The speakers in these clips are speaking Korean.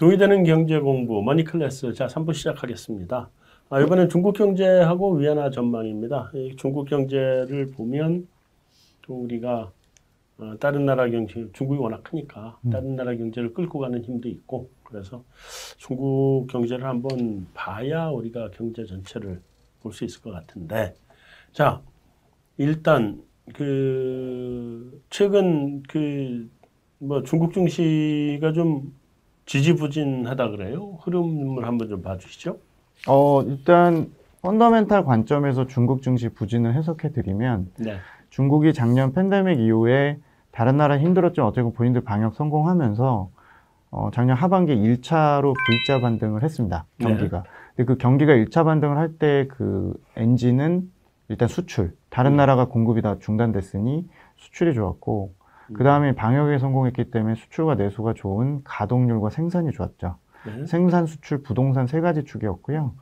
동의되는 경제 공부 머니 클래스 자 3부 시작하겠습니다. 아, 이번엔 중국 경제하고 위안화 전망입니다. 중국 경제를 보면 또 우리가 어, 다른 나라 경제 중국이 워낙 크니까 음. 다른 나라 경제를 끌고 가는 힘도 있고 그래서 중국 경제를 한번 봐야 우리가 경제 전체를 볼 수 있을 것 같은데 자 일단 그 최근 그 뭐 중국 증시가 좀 지지부진하다 그래요. 흐름을 한번 좀 봐주시죠. 어 일단 펀더멘탈 관점에서 중국 증시 부진을 해석해 드리면 네. 중국이 작년 팬데믹 이후에 다른 나라 힘들었지만 어쨌든 본인들 방역 성공하면서 어, 작년 하반기 1차로 V자 반등을 했습니다. 경기가. 네. 근데 그 경기가 1차 반등을 할 때 그 엔진은 일단 수출. 다른 음. 나라가 공급이 다 중단됐으니 수출이 좋았고, 음. 그 다음에 방역에 성공했기 때문에 수출과 내수가 좋은 가동률과 생산이 좋았죠. 네. 생산, 수출, 부동산 세 가지 축이었고요.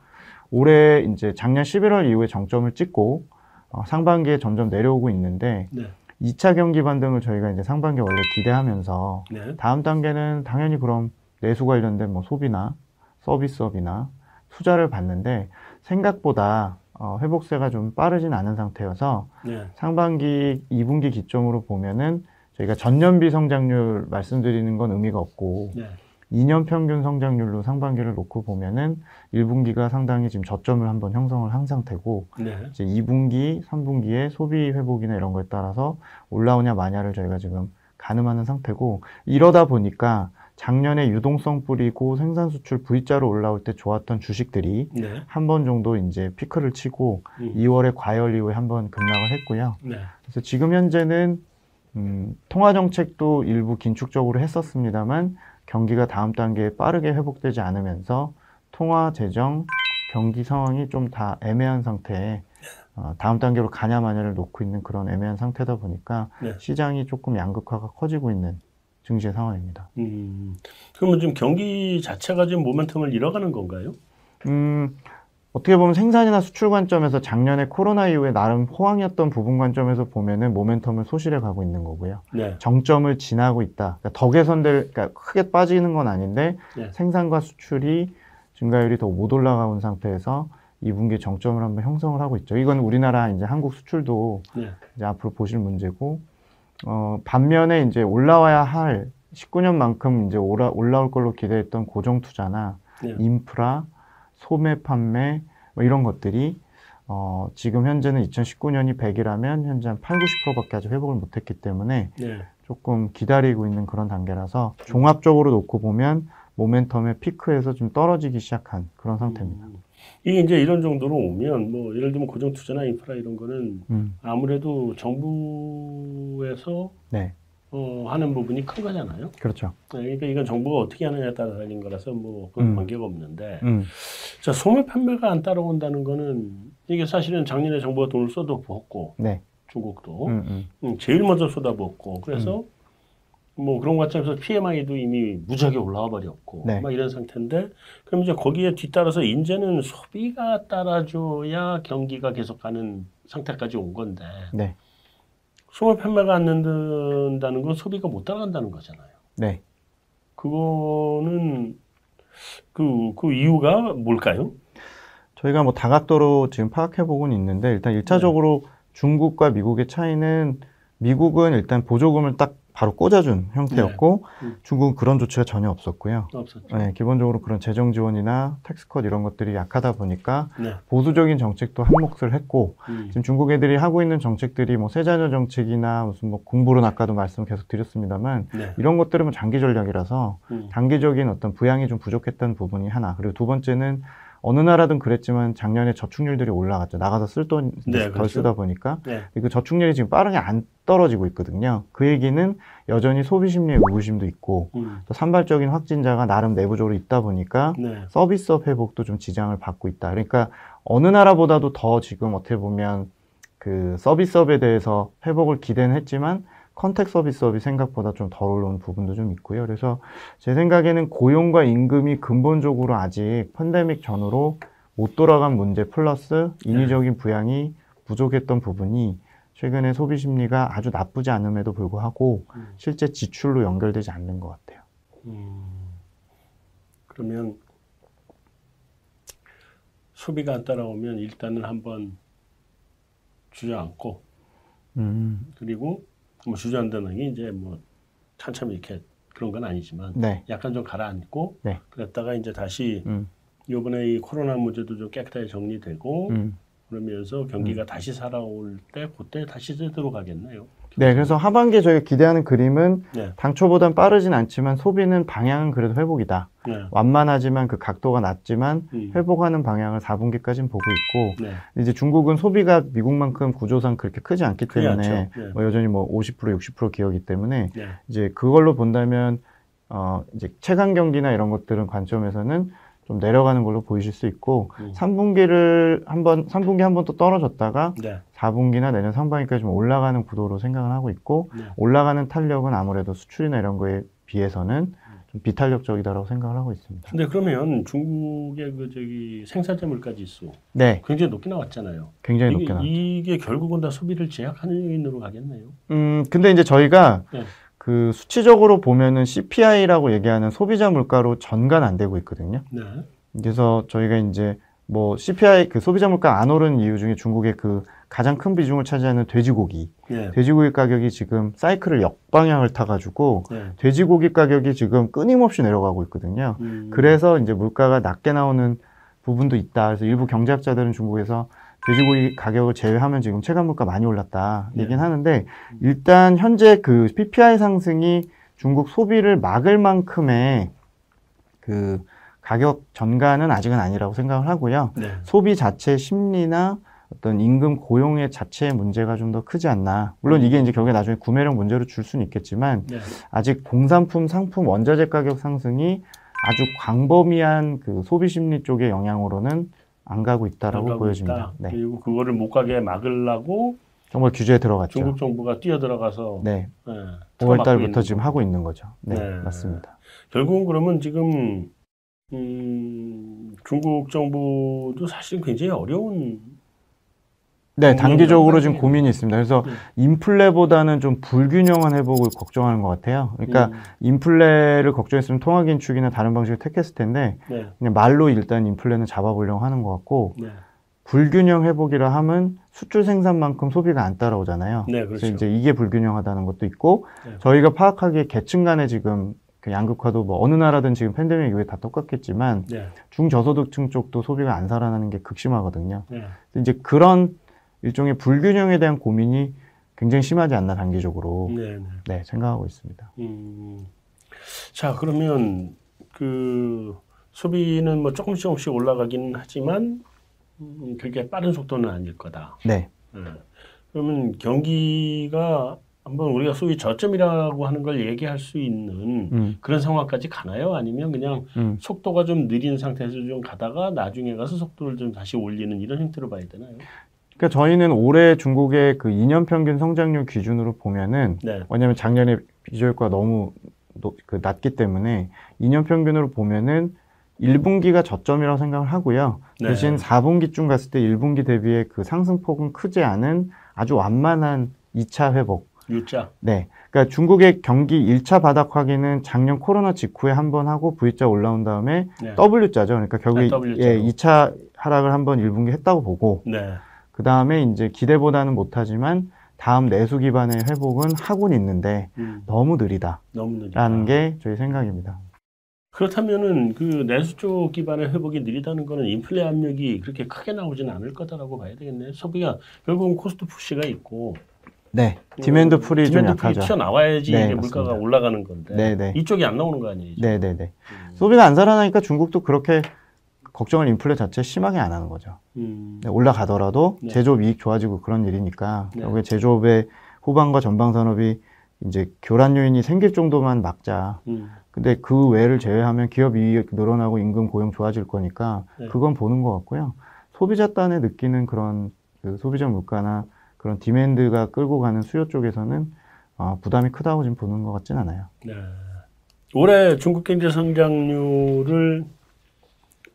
올해 이제 작년 11월 이후에 정점을 찍고 어, 상반기에 점점 내려오고 있는데 네. 2차 경기 반등을 저희가 이제 상반기 원래 기대하면서 네. 다음 단계는 당연히 그럼 내수 관련된 뭐 소비나 서비스업이나 투자를 봤는데 생각보다 어, 회복세가 좀 빠르진 않은 상태여서 네. 상반기 2분기 기점으로 보면은 저희가 전년비 성장률 말씀드리는 건 의미가 없고 네. 2년 평균 성장률로 상반기를 놓고 보면은 1분기가 상당히 지금 저점을 한번 형성을 한 상태고 네. 이제 2분기, 3분기에 소비 회복이나 이런 거에 따라서 올라오냐 마냐를 저희가 지금 가늠하는 상태고 이러다 보니까 작년에 유동성 뿌리고 생산 수출 V자로 올라올 때 좋았던 주식들이 네. 한번 정도 이제 피크를 치고 음. 2월에 과열 이후에 한번 급락을 했고요. 네. 그래서 지금 현재는 음, 통화 정책도 일부 긴축적으로 했었습니다만 경기가 다음 단계에 빠르게 회복되지 않으면서 통화 재정 경기 상황이 좀 다 애매한 상태에 어, 다음 단계로 가냐 마냐를 놓고 있는 그런 애매한 상태다 보니까 네. 시장이 조금 양극화가 커지고 있는 증시의 상황입니다. 음, 그러면 지금 경기 자체가 지금 모멘텀을 잃어가는 건가요? 음, 어떻게 보면 생산이나 수출 관점에서 작년에 코로나 이후에 나름 호황이었던 부분 관점에서 보면은 모멘텀을 소실해 가고 있는 거고요. 네. 정점을 지나고 있다. 그러니까 더 개선될, 그러니까 크게 빠지는 건 아닌데 네. 생산과 수출이 증가율이 더 못 올라가는 상태에서 2분기 정점을 한번 형성을 하고 있죠. 이건 우리나라 이제 한국 수출도 네. 이제 앞으로 보실 문제고, 어, 반면에 이제 올라와야 할 19년만큼 이제 올라, 올라올 걸로 기대했던 고정 투자나 네. 인프라, 소매 판매 뭐 이런 것들이 어, 지금 현재는 2019년이 100이라면 현재 한 8, 90%밖에 아직 회복을 못했기 때문에 네. 조금 기다리고 있는 그런 단계라서 종합적으로 놓고 보면 모멘텀의 피크에서 좀 떨어지기 시작한 그런 상태입니다. 음. 이게 이제 이런 정도로 오면 뭐 예를 들면 고정 투자나 인프라 이런 거는 음. 아무래도 정부에서 네. 어, 하는 부분이 큰 거잖아요. 그렇죠. 네, 그러니까 이건 정부가 어떻게 하느냐에 따라 달린 거라서 뭐 그건 음. 관계가 없는데, 음. 자 소매 판매가 안 따라온다는 거는 이게 사실은 작년에 정부가 돈을 쏟아부었고, 네. 중국도 음, 음. 음, 제일 먼저 쏟아부었고, 그래서 음. 뭐 그런 관점에서 PMI도 이미 무지하게 올라와 버렸고, 네. 막 이런 상태인데, 그럼 이제 거기에 뒤따라서 이제는 소비가 따라줘야 경기가 계속 가는 상태까지 온 건데. 네. 소매 판매가 안 된다는 건 소비가 못 따라간다는 거잖아요. 네. 그거는 그, 그 이유가 뭘까요? 저희가 뭐 다각도로 지금 파악해 보고는 있는데 일단 일차적으로 네. 중국과 미국의 차이는 미국은 일단 보조금을 딱 바로 꽂아준 형태였고 네. 음. 중국은 그런 조치가 전혀 없었고요. 없었죠. 네, 기본적으로 그런 재정 지원이나 텍스컷 이런 것들이 약하다 보니까 네. 보수적인 정책도 한 몫을 했고 음. 지금 중국 애들이 하고 있는 정책들이 뭐 세자녀 정책이나 무슨 뭐 공부론 아까도 말씀 계속 드렸습니다만 네. 이런 것들은 뭐 장기 전략이라서 음. 단기적인 어떤 부양이 좀 부족했던 부분이 하나 그리고 두 번째는 어느 나라든 그랬지만 작년에 저축률들이 올라갔죠. 나가서 쓸돈 네, 덜 그렇죠. 쓰다 보니까 네. 그 저축률이 지금 빠르게 안 떨어지고 있거든요. 그 얘기는 여전히 소비 심리의 의구심도 있고 음. 또 산발적인 확진자가 나름 내부적으로 있다 보니까 네. 서비스업 회복도 좀 지장을 받고 있다. 그러니까 어느 나라보다도 더 지금 어떻게 보면 그 서비스업에 대해서 회복을 기대는 했지만 컨택 서비스업이 생각보다 좀 덜 올라온 부분도 좀 있고요. 그래서 제 생각에는 고용과 임금이 근본적으로 아직 팬데믹 전후로 못 돌아간 문제 플러스 인위적인 부양이 부족했던 부분이 최근에 소비 심리가 아주 나쁘지 않음에도 불구하고 음. 실제 지출로 연결되지 않는 것 같아요. 음. 그러면 소비가 안 따라오면 일단은 한번 주저앉고 음, 그리고 뭐 주저앉다는 게 이제 뭐 한참 이렇게 그런 건 아니지만 네. 약간 좀 가라앉고 네. 그랬다가 이제 다시 음, 요번에 이 코로나 문제도 좀 깨끗하게 정리되고 음. 그러면서 경기가 다시 살아올 때 그때 다시 제대로 가겠네요. 네, 그래서 하반기에 저희가 기대하는 그림은 네. 당초보단 빠르진 않지만 소비는 방향은 그래도 회복이다. 네. 완만하지만 그 각도가 낮지만 음. 회복하는 방향을 4분기까지는 보고 있고 네. 이제 중국은 소비가 미국만큼 구조상 그렇게 크지 않기 때문에. 네. 뭐 여전히 뭐 50% 60% 기업이기 때문에 네. 이제 그걸로 본다면 어 이제 체감 경기나 이런 것들은 관점에서는 좀 내려가는 걸로 보이실 수 있고 음. 3분기를 한번 3분기 한 번 또 떨어졌다가 네. 4분기나 내년 상반기까지 좀 올라가는 구도로 생각을 하고 있고 네. 올라가는 탄력은 아무래도 수출이나 이런 거에 비해서는 좀 비탄력적이다라고 생각을 하고 있습니다. 근데 그러면 중국의 그 저기 생산자 물가 지수 네, 굉장히 높게 나왔잖아요. 굉장히 이게, 높게 나왔죠. 이게 결국은 다 소비를 제약하는 요인으로 가겠네요. 음, 근데 이제 저희가 네. 그 수치적으로 보면은 CPI라고 얘기하는 소비자 물가로 전가는 안 되고 있거든요. 네. 그래서 저희가 이제 뭐 CPI 그 소비자 물가 안 오른 이유 중에 중국의 그 가장 큰 비중을 차지하는 돼지고기. 네. 돼지고기 가격이 지금 사이클을 역방향을 타가지고 네. 돼지고기 가격이 지금 끊임없이 내려가고 있거든요. 음. 그래서 이제 물가가 낮게 나오는 부분도 있다. 그래서 일부 경제학자들은 중국에서 돼지고기 가격을 제외하면 지금 체감 물가 많이 올랐다 네. 얘기는 하는데 일단 현재 그 PPI 상승이 중국 소비를 막을 만큼의 그 가격 전가는 아직은 아니라고 생각을 하고요. 네. 소비 자체 심리나 어떤 임금 고용의 자체의 문제가 좀 더 크지 않나. 물론 이게 이제 결국에 나중에 구매력 문제로 줄 수는 있겠지만 네. 아직 공산품, 상품, 원자재 가격 상승이 아주 광범위한 그 소비 심리 쪽의 영향으로는 안 가고 있다라고 나가고 보여집니다. 있다. 네. 그리고 그거를 못 가게 막으려고 정말 규제에 들어갔죠. 중국 정부가 뛰어 들어가서 네. 네, 5월 틀어막고 달부터 지금. 하고 있는 거죠. 네, 네. 맞습니다. 결국은 그러면 지금 음, 중국 정부도 사실 굉장히 어려운 네, 단기적으로 음, 지금 네. 고민이 있습니다. 그래서 네. 인플레보다는 좀 불균형한 회복을 걱정하는 것 같아요. 그러니까 음, 인플레를 걱정했으면 통화 긴축이나 다른 방식을 택했을 텐데 네, 그냥 말로 일단 인플레는 잡아보려고 하는 것 같고 네, 불균형 회복이라 하면 수출 생산만큼 소비가 안 따라오잖아요. 네, 그래서 그렇죠. 이제 이게 불균형하다는 것도 있고 네. 저희가 파악하기에 계층 간에 지금 그 양극화도 뭐 어느 나라든 지금 팬데믹 이후에 다 똑같겠지만 네, 중저소득층 쪽도 소비가 안 살아나는 게 극심하거든요. 네, 이제 그런 일종의 불균형에 대한 고민이 굉장히 심하지 않나 단기적으로 네, 네. 네 생각하고 있습니다. 음, 자 그러면 그 소비는 뭐 조금씩 조금씩 올라가긴 하지만 음, 그렇게 빠른 속도는 아닐 거다. 네, 네. 그러면 경기가 한번 우리가 소위 저점이라고 하는 걸 얘기할 수 있는 음, 그런 상황까지 가나요? 아니면 그냥 음. 속도가 좀 느린 상태에서 좀 가다가 나중에 가서 속도를 좀 다시 올리는 이런 형태로 봐야 되나요? 그러니까 저희는 올해 중국의 그 2년 평균 성장률 기준으로 보면은 네. 왜냐하면 작년에 비교효과가 너무 노- 그 낮기 때문에 2년 평균으로 보면은 1분기가 저점이라고 생각을 하고요. 네. 대신 4분기쯤 갔을 때 1분기 대비의 그 상승폭은 크지 않은 아주 완만한 2차 회복. U자. 네. 그러니까 중국의 경기 1차 바닥 확인은 작년 코로나 직후에 한 번 하고 V자 올라온 다음에 네. W자죠. 그러니까 결국에 아, W자로. 예, 2차 하락을 한 번 1분기 했다고 보고 네. 그 다음에 이제 기대보다는 못하지만 다음 내수 기반의 회복은 하고는 있는데 음, 너무 느리다라는 너무 느리다. 게 저희 생각입니다. 그렇다면은 그 내수 쪽 기반의 회복이 느리다는 거는 인플레 압력이 그렇게 크게 나오지는 않을 거다라고 봐야 되겠네. 소비가 결국은 cost push가 있고 네. demand pull이 좀 demand pull이 약하죠. 튀어나와야지 네, 맞습니다. 물가가 올라가는 건데 네, 네. 이쪽이 안 나오는 거 아니에요? 네, 네, 네. 음. 소비가 안 살아나니까 중국도 그렇게 걱정을 인플레 자체 심하게 안 하는 거죠. 음. 네, 올라가더라도 네. 제조업 이익 좋아지고 그런 일이니까 네. 결국에 제조업의 후반과 전방 산업이 이제 교란 요인이 생길 정도만 막자. 음. 근데 그 외를 제외하면 기업 이익 늘어나고 임금 고용 좋아질 거니까 네. 그건 보는 것 같고요. 소비자 딴에 느끼는 그런 그 소비자 물가나 그런 디맨드가 끌고 가는 수요 쪽에서는 어, 부담이 크다고 지금 보는 것 같진 않아요. 네. 올해 중국 경제 성장률을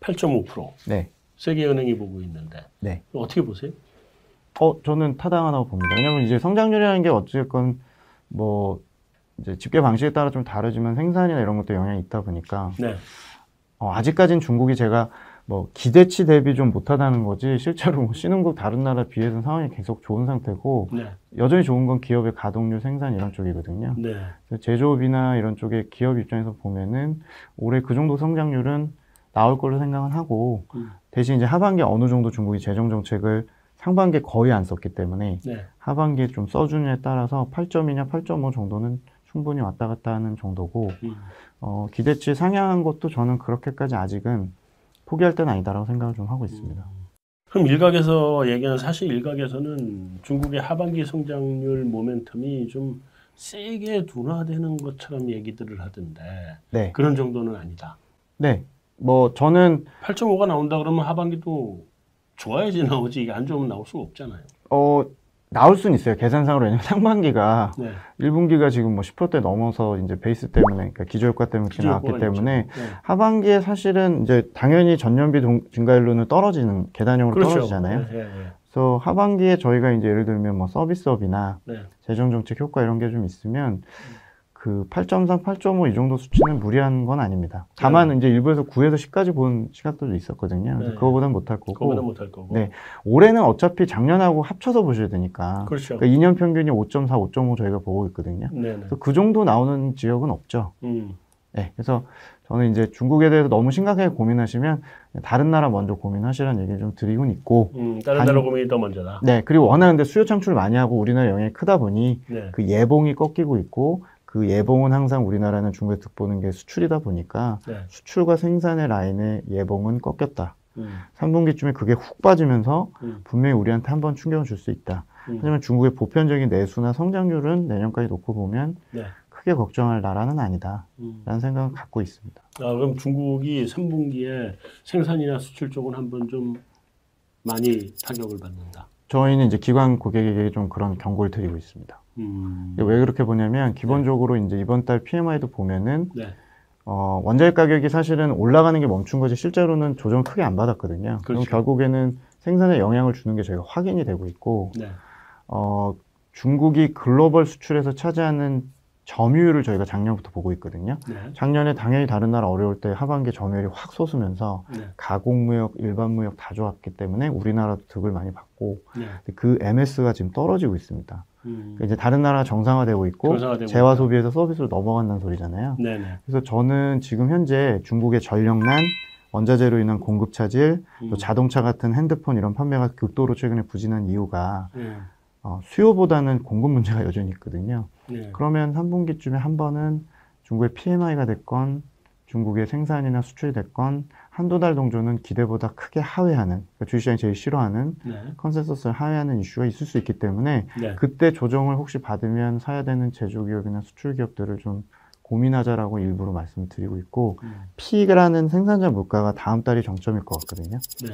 8.5% 네. 세계은행이 보고 있는데 네. 어떻게 보세요? 어, 저는 타당하다고 봅니다. 왜냐면 이제 성장률이라는 게 어쨌건 뭐 이제 집계 방식에 따라 좀 다르지만 생산이나 이런 것도 영향이 있다 보니까 네. 어, 아직까진 중국이 제가 뭐 기대치 대비 좀 못하다는 거지 실제로 뭐 신흥국 다른 나라 비해서는 상황이 계속 좋은 상태고 네. 여전히 좋은 건 기업의 가동률 생산 이런 쪽이거든요. 네. 제조업이나 이런 쪽에 기업 입장에서 보면은 올해 그 정도 성장률은 나올 걸로 생각은 하고 음. 대신 이제 하반기에 어느 정도 중국이 재정 정책을 상반기에 거의 안 썼기 때문에 네. 하반기에 좀 써주냐에 따라서 8점이냐 8.5 정도는 충분히 왔다 갔다 하는 정도고 음. 어, 기대치 상향한 것도 저는 그렇게까지 아직은 포기할 때는 아니다라고 생각을 좀 하고 있습니다. 그럼 일각에서 얘기하는 사실 일각에서는 중국의 하반기 성장률 모멘텀이 좀 세게 둔화되는 것처럼 얘기들을 하던데 네, 그런 정도는 아니다. 네. 뭐 저는 8.5가 나온다 그러면 하반기도 좋아야지 나오지 이게 안 좋으면 나올 수가 없잖아요. 어 나올 수는 있어요. 계산상으로 왜냐면 상반기가 네. 1분기가 지금 뭐 10%대 넘어서 이제 베이스 때문에 그러니까 기저효과 때문에 그렇게 나왔기 때문에. 네. 하반기에 사실은 이제 당연히 전년비 동- 증가율로는 떨어지는 계단형으로 그렇죠. 떨어지잖아요. 네, 네, 그래서 하반기에 저희가 이제 예를 들면 뭐 서비스업이나 네. 재정 정책 효과 이런 게 좀 있으면 그 8.3, 8.5 이 정도 수치는 무리한 건 아닙니다. 다만 이제 일부에서 9에서 10까지 본 시각들도 있었거든요. 네. 그거보단 못할 거고 그거보다 못할 거고. 네. 올해는 어차피 작년하고 합쳐서 보셔야 되니까 그렇죠. 그러니까 2년 평균이 5.4, 5.5 저희가 보고 있거든요. 네, 네. 그래서 그 정도 나오는 지역은 없죠. 음. 네, 그래서 저는 이제 중국에 대해서 너무 심각하게 고민하시면 다른 나라 먼저 고민하시라는 얘기를 좀 드리곤 있고, 음, 다른 단- 나라 고민이 더 먼저다. 네, 그리고 워낙 근데 수요 창출 많이 하고 우리나라 영향이 크다 보니 네. 그 예봉이 꺾이고 있고, 그 예봉은 항상 우리나라는 중국에 득보는 게 수출이다 보니까 네. 수출과 생산의 라인의 예봉은 꺾였다. 음. 3분기쯤에 그게 훅 빠지면서 음. 분명히 우리한테 한 번 충격을 줄 수 있다. 음. 하지만 중국의 보편적인 내수나 성장률은 내년까지 놓고 보면 네. 크게 걱정할 나라는 아니다. 음. 라는 생각을 갖고 있습니다. 아, 그럼 중국이 3분기에 생산이나 수출 쪽은 한번 좀 많이 타격을 받는다. 저희는 이제 기관 고객에게 좀 그런 경고를 드리고 있습니다. 음. 왜 그렇게 보냐면 기본적으로 이제 이번 달 PMI도 보면은 네. 어, 원자재 가격이 사실은 올라가는 게 멈춘 거지 실제로는 조정을 크게 안 받았거든요. 그럼 그렇죠. 결국에는 생산에 영향을 주는 게 저희가 확인이 되고 있고 네. 어, 중국이 글로벌 수출에서 차지하는 점유율을 저희가 작년부터 보고 있거든요. 네. 작년에 당연히 다른 나라 어려울 때 하반기 점유율이 확 솟으면서 네. 가공무역, 일반무역 다 좋았기 때문에 우리나라도 득을 많이 받고 네. 그 MS가 지금 떨어지고 있습니다. 음. 그러니까 이제 다른 나라 정상화되고 있고 정상화되고 재화. 소비에서 서비스로 넘어간다는 소리잖아요. 네네. 그래서 저는 지금 현재 중국의 전력난, 원자재로 인한 공급 차질, 음. 또 자동차 같은 핸드폰 이런 판매가 극도로 최근에 부진한 이유가 네. 어, 수요보다는 공급 문제가 여전히 있거든요. 네. 그러면 3분기쯤에 한 번은 중국의 PMI가 됐건 중국의 생산이나 수출이 됐건 한두 달 정도는 기대보다 크게 하회하는 그러니까 주식시장이 제일 싫어하는 네. 컨센서스를 하회하는 이슈가 있을 수 있기 때문에 네. 그때 조정을 혹시 받으면 사야 되는 제조기업이나 수출기업들을 좀 고민하자라고 일부러 말씀을 드리고 있고 음. P라는 생산자 물가가 다음 달이 정점일 것 같거든요. 네.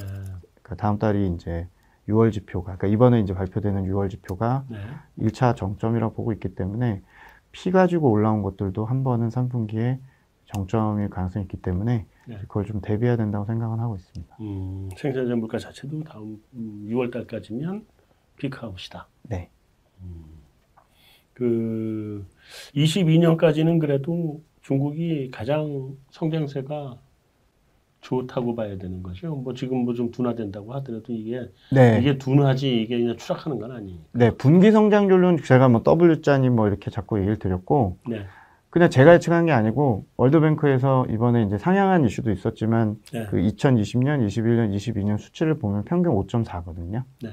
그러니까 다음 달이 이제 6월 지표가 그러니까 이번에 이제 발표되는 6월 지표가 네. 1차 정점이라고 보고 있기 때문에 P 가지고 올라온 것들도 한 번은 3분기에 정점일 가능성이 있기 때문에 네. 그걸 좀 대비해야 된다고 생각은 하고 있습니다. 음, 생산자 물가 자체도 다음 음, 6월 달까지면 피크아웃이다. 네. 그 22년까지는 그래도 중국이 가장 성장세가 좋다고 봐야 되는 거죠. 뭐 지금 뭐 좀 둔화된다고 하더라도 이게 네. 이게 둔화지 이게 그냥 추락하는 건 아니니까. 네, 분기 성장률은 제가 뭐 W자니 뭐 이렇게 자꾸 얘기를 드렸고 네. 그냥 제가 예측한 게 아니고 월드뱅크에서 이번에 이제 상향한 이슈도 있었지만 네. 그 2020년, 21년, 22년 수치를 보면 평균 5.4거든요. 네.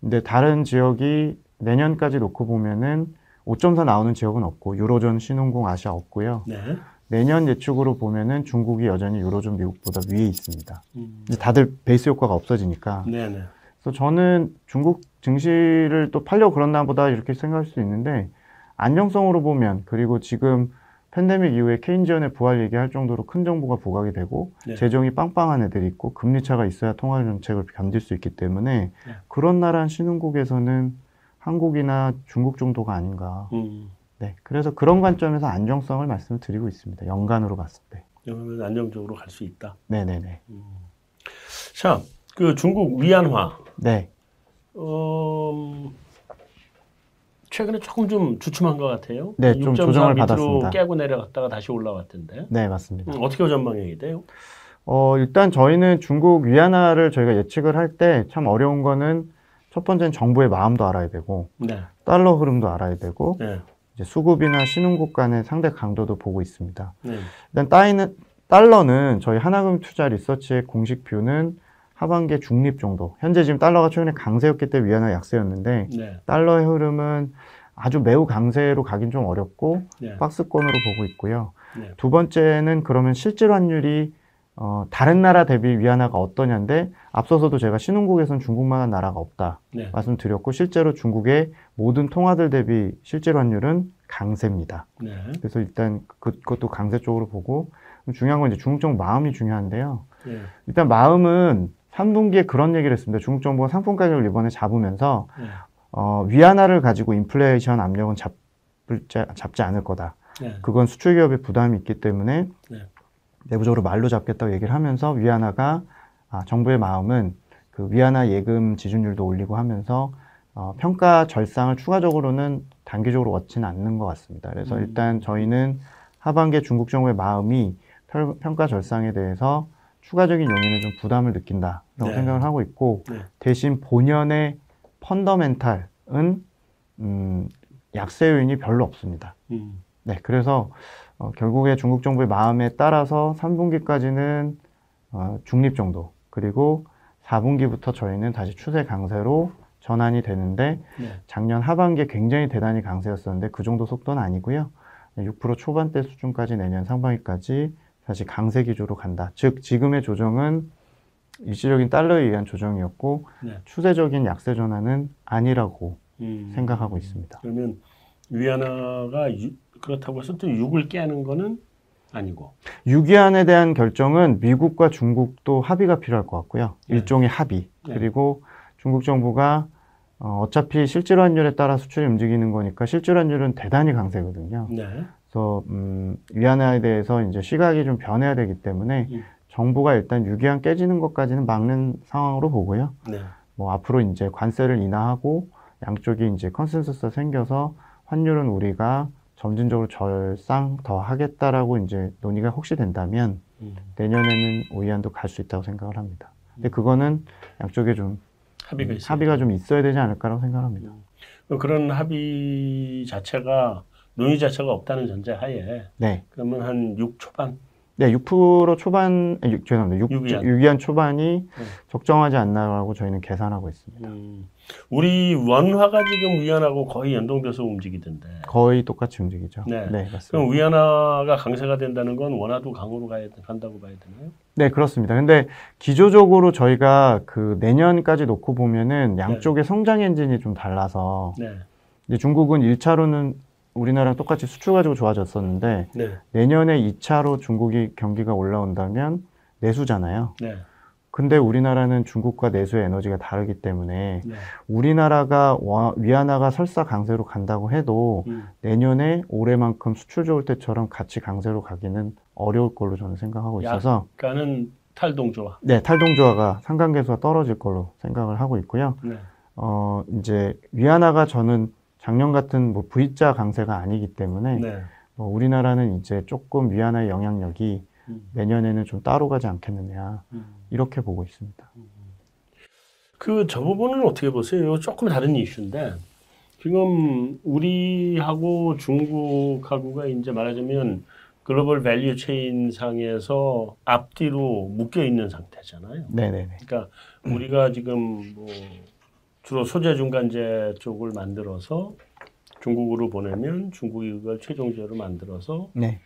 근데 다른 지역이 내년까지 놓고 보면은 5.4 나오는 지역은 없고 유로존, 신흥공, 아시아 없고요. 네. 내년 예측으로 보면은 중국이 여전히 유로존 미국보다 위에 있습니다. 음. 이제 다들 베이스 효과가 없어지니까. 네, 네. 그래서 저는 중국 증시를 또 팔려고 그런나 보다 이렇게 생각할 수 있는데 안정성으로 보면 그리고 지금 팬데믹 이후에 케인지언의 부활 얘기할 정도로 큰 정부가 부각이 되고 네. 재정이 빵빵한 애들이 있고 금리 차가 있어야 통화 정책을 견딜 수 있기 때문에 네. 그런 나라 신흥국에서는 한국이나 중국 정도가 아닌가. 음. 네. 그래서 그런 관점에서 안정성을 말씀을 드리고 있습니다. 연간으로 봤을 때. 그러면 안정적으로 갈 수 있다. 네 네네. 자, 그 중국 위안화. 네. 어, 최근에 조금 좀 주춤한 것 같아요. 네, 좀 조정을 받았습니다. 깨고 내려갔다가 다시 올라왔던데. 네, 맞습니다. 음, 어떻게 전망이 돼요? 어, 일단 저희는 중국 위안화를 저희가 예측을 할 때 참 어려운 거는 첫 번째는 정부의 마음도 알아야 되고 네. 달러 흐름도 알아야 되고 네. 이제 수급이나 신흥국 간의 상대 강도도 보고 있습니다. 네. 일단 따이는 달러는 저희 하나금 투자 리서치의 공식 뷰는 하반기에 중립 정도. 현재 지금 달러가 최근에 강세였기 때문에 위안화 약세였는데 네. 달러의 흐름은 아주 매우 강세로 가긴 좀 어렵고 네. 박스권으로 보고 있고요. 네. 두 번째는 그러면 실질 환율이 어, 다른 나라 대비 위안화가 어떠냐인데 앞서서도 제가 신흥국에선 중국만한 나라가 없다 네. 말씀드렸고 실제로 중국의 모든 통화들 대비 실질 환율은 강세입니다. 네. 그래서 일단 그, 그것도 강세 쪽으로 보고 중요한 건 이제 중국 정부 마음이 중요한데요. 네. 일단 마음은 3 분기에 그런 얘기를 했습니다. 중국 정부가 상품 가격을 이번에 잡으면서 네. 어, 위안화를 가지고 인플레이션 압력은 잡, 잡지 않을 거다. 네. 그건 수출 기업의 부담이 있기 때문에 네. 내부적으로 말로 잡겠다고 얘기를 하면서 위안화가 아, 정부의 마음은 그 위안화 예금 지준율도 올리고 하면서 어, 평가 절상을 추가적으로는 단기적으로 얻지는 않는 것 같습니다. 그래서 음. 일단 저희는 하반기에 중국 정부의 마음이 평- 평가 절상에 대해서 추가적인 용인에 좀 부담을 느낀다라고 네. 생각을 하고 있고 네. 대신 본연의 펀더멘탈은 음, 약세 요인이 별로 없습니다. 음. 네, 그래서 어, 결국에 중국 정부의 마음에 따라서 3분기까지는 어, 중립 정도 그리고 4분기부터 저희는 다시 추세 강세로 전환이 되는데 네. 작년 하반기에 굉장히 대단히 강세였었는데 그 정도 속도는 아니고요. 6% 초반대 수준까지 내년 상반기까지 다시 강세 기조로 간다. 즉 지금의 조정은 일시적인 달러에 의한 조정이었고 네. 추세적인 약세 전환은 아니라고 음. 생각하고 있습니다. 그러면 위안화가 유, 그렇다고 해서 또 6을 깨는 거는 아니고. 6위안에 대한 결정은 미국과 중국도 합의가 필요할 것 같고요. 네. 일종의 합의. 네. 그리고 중국 정부가 어, 어차피 실질 환율에 따라 수출이 움직이는 거니까 실질 환율은 대단히 강세거든요. 네. 그래서 음, 위안화에 대해서 이제 시각이 좀 변해야 되기 때문에 음. 정부가 일단 6위안 깨지는 것까지는 막는 상황으로 보고요. 네. 뭐 앞으로 이제 관세를 인하하고 양쪽이 이제 consensus가 생겨서 환율은 우리가 점진적으로 절상 더 하겠다라고 이제 논의가 혹시 된다면 음. 내년에는 오이안도 갈 수 있다고 생각을 합니다. 근데 그거는 양쪽에 좀 합의가 있어요. 합의가 좀 있어야 되지 않을까라고 생각합니다. 그런 합의 자체가 논의 자체가 없다는 전제 하에 네. 그러면 한 6 초반 네, 6% 초반, 아니, 6, 죄송합니다. 6, 유기안. 유기안 초반이 네. 적정하지 않나라고 저희는 계산하고 있습니다. 음, 우리 원화가 지금 위안하고 거의 연동돼서 움직이던데. 거의 똑같이 움직이죠. 네. 맞습니다. 그럼 위안화가 강세가 된다는 건 원화도 강으로 가야 간다고 봐야 되나요? 네, 그렇습니다. 근데 기조적으로 저희가 그 내년까지 놓고 보면은 양쪽의 성장 엔진이 좀 달라서 네, 이제 중국은 1차로는 우리나라랑 똑같이 수출 가지고 좋아졌었는데 네, 내년에 2차로 중국이 경기가 올라온다면 내수잖아요. 네, 근데 우리나라는 중국과 내수의 에너지가 다르기 때문에 네. 우리나라가 와- 위안화가 설사 강세로 간다고 해도 음, 내년에 올해만큼 수출 좋을 때처럼 같이 강세로 가기는 어려울 걸로 저는 생각하고 있어서 약간은 탈동조화. 네 탈동조화가 상관계수가 떨어질 걸로 생각을 하고 있고요. 네, 어 이제 위안화가 저는 작년 같은 뭐 V자 강세가 아니기 때문에 네. 뭐 우리나라는 이제 조금 위안화의 영향력이 음, 내년에는 좀 따로 가지 않겠느냐 음. 이렇게 보고 있습니다. 그 저 부분은 어떻게 보세요? 조금 다른 이슈인데 지금 우리하고 중국하고가 이제 말하자면 global value chain 상에서 앞뒤로 묶여 있는 상태잖아요. 네네네. 그러니까 우리가 지금 뭐 주로 소재 중간재 쪽을 만들어서 중국으로 보내면 중국이 그걸 최종재로 만들어서 네.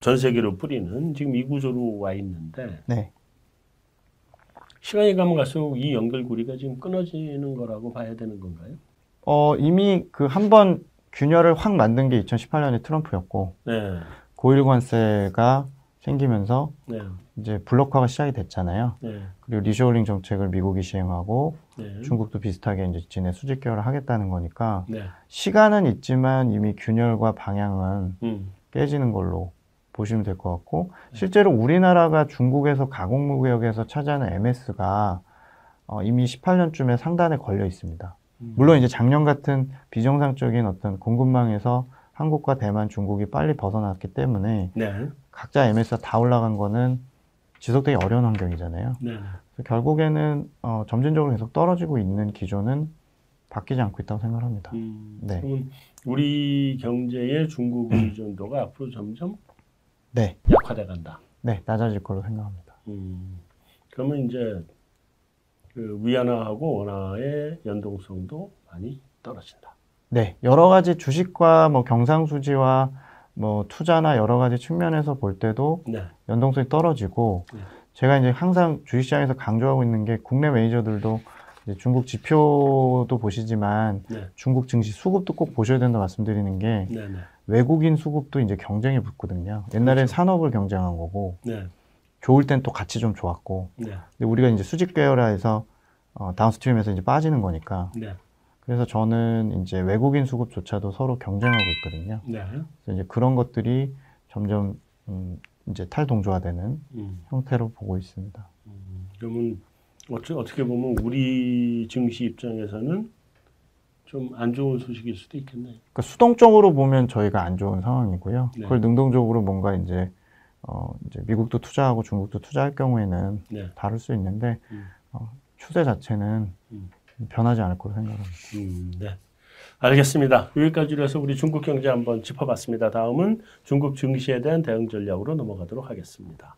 전 세계로 뿌리는 지금 이 구조로 와 있는데 네. 시간이 가면 갈수록 이 연결고리가 지금 끊어지는 거라고 봐야 되는 건가요? 어 이미 그 한 번 균열을 확 만든 게 2018년에 트럼프였고 네, 고일 관세가 생기면서 네, 이제 블록화가 시작이 됐잖아요. 네, 그리고 리쇼링 정책을 미국이 시행하고 네, 중국도 비슷하게 이제 진해 수직 개혁을 하겠다는 거니까 네, 시간은 있지만 이미 균열과 방향은 음, 깨지는 걸로 보시면 될 것 같고 실제로 우리나라가 중국에서 가공무역에서 차지하는 MS가 어, 이미 18년쯤에 상단에 걸려 있습니다. 물론 이제 작년 같은 비정상적인 어떤 공급망에서 한국과 대만, 중국이 빨리 벗어났기 때문에 네. 각자 MS가 다 올라간 거는 지속되기 어려운 환경이잖아요. 네. 결국에는 어, 점진적으로 계속 떨어지고 있는 기조는 바뀌지 않고 있다고 생각합니다. 음, 네. 우리 경제의 중국 의존도가 앞으로 점점 네, 약화돼 간다. 네 낮아질 걸로 생각합니다. 음, 그러면 이제 그 위안화하고 원화의 연동성도 많이 떨어진다. 네, 여러 가지 주식과 뭐 경상수지와 뭐 투자나 여러 가지 측면에서 볼 때도 네. 연동성이 떨어지고 네. 제가 이제 항상 주식시장에서 강조하고 있는 게 국내 매니저들도 이제 중국 지표도 보시지만 네. 중국 증시 수급도 꼭 보셔야 된다 말씀드리는 게 네. 네. 외국인 수급도 이제 경쟁이 붙거든요. 옛날엔 산업을 경쟁한 거고 네. 좋을 땐 또 같이 좀 좋았고 네. 근데 우리가 이제 수직 계열화해서 어, 다운스트림에서 이제 빠지는 거니까 네. 그래서 저는 이제 외국인 수급조차도 서로 경쟁하고 있거든요. 네. 그래서 이제 그런 것들이 점점 음, 이제 탈동조화되는 음, 형태로 보고 있습니다. 음, 그러면 어찌, 어떻게 보면 우리 증시 입장에서는 좀 안 좋은 소식일 수도 있겠네요. 그러니까 수동적으로 보면 저희가 안 좋은 상황이고요. 네. 그걸 능동적으로 뭔가 이제 어, 이제 미국도 투자하고 중국도 투자할 경우에는 네. 다를 수 있는데 음. 어, 추세 자체는 음. 변하지 않을 거로 생각합니다. 음, 네. 알겠습니다. 여기까지로 해서 우리 중국 경제 한번 짚어봤습니다. 다음은 중국 증시에 대한 대응 전략으로 넘어가도록 하겠습니다.